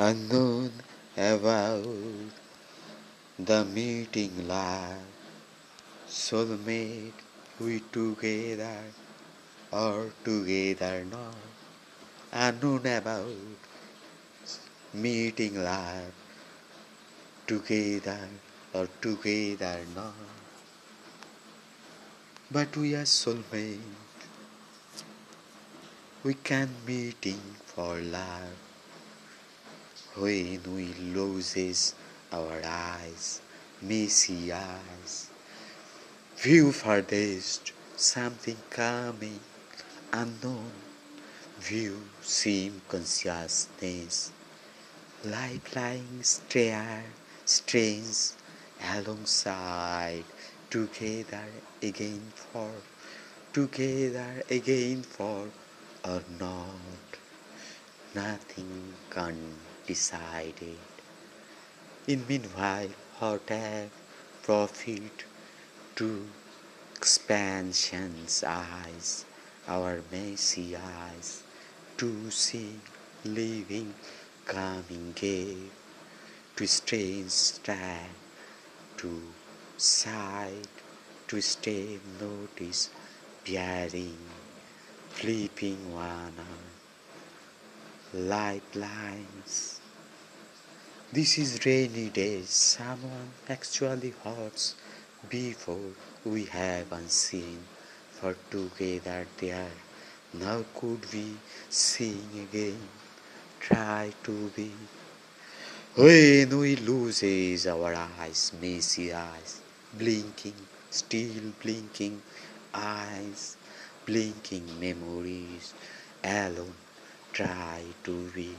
unknown about the meeting life. Soulmate, we together or together not. Unknown about meeting life. Together or together not. But we are soulmate. We can meeting for life when we loses our eyes, messy eyes. View farthest, something coming, unknown. View seem consciousness, life lying stare, strange, alongside, together again for, together again for, or not. Nothing undecided. In meanwhile, hot air, profit to expansion's eyes, our messy eyes, to see living, coming gave, to strange stand, to sight, to stay notice, bearing, flipping one light lines. This is rainy days. Someone actually hurts before we have unseen. For together there, now could we sing again? Try to be. When we loses our eyes, messy eyes, blinking, still blinking eyes, blinking memories, alone try to be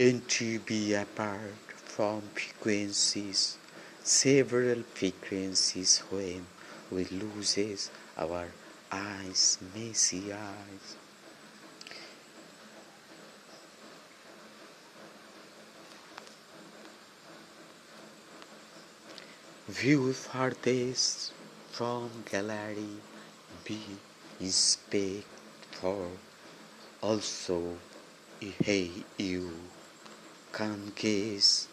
and to be apart from frequencies, several frequencies when we loses our eyes, messy eyes. View farthest from gallery, be inspect for also hey you can gaze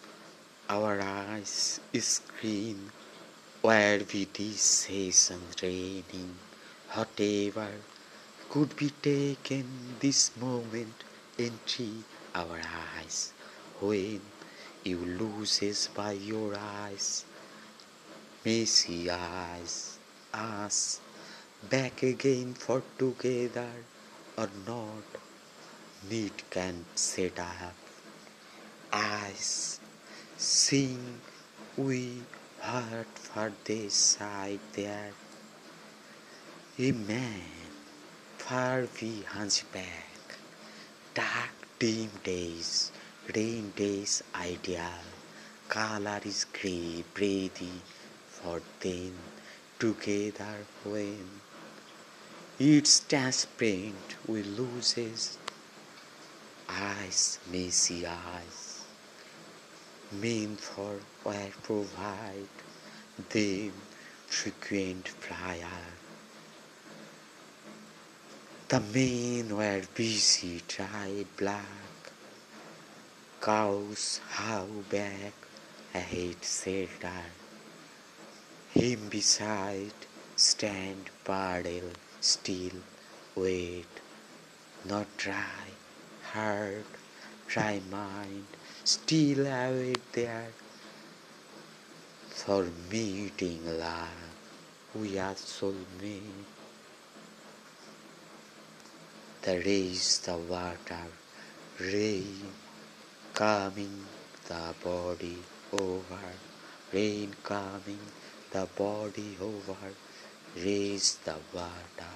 our eyes screen where we decision raining. Whatever could be taken this moment into our eyes. When you loses by your eyes messy eyes us back again for together or not. Need can set up eyes sing we heard for this side there. A man far we hunchback dark dim days rain days ideal. Color is grey breathy for then together when. It's transparent we loses eyes messy eyes mean for where provide them frequent flyer. The men were busy tried black cows how back ahead shelter him beside stand paddle still wait not dry hard, dry mind still await there for meeting love we are soulmate the raise the water rain coming the body over rain coming the body over raise the water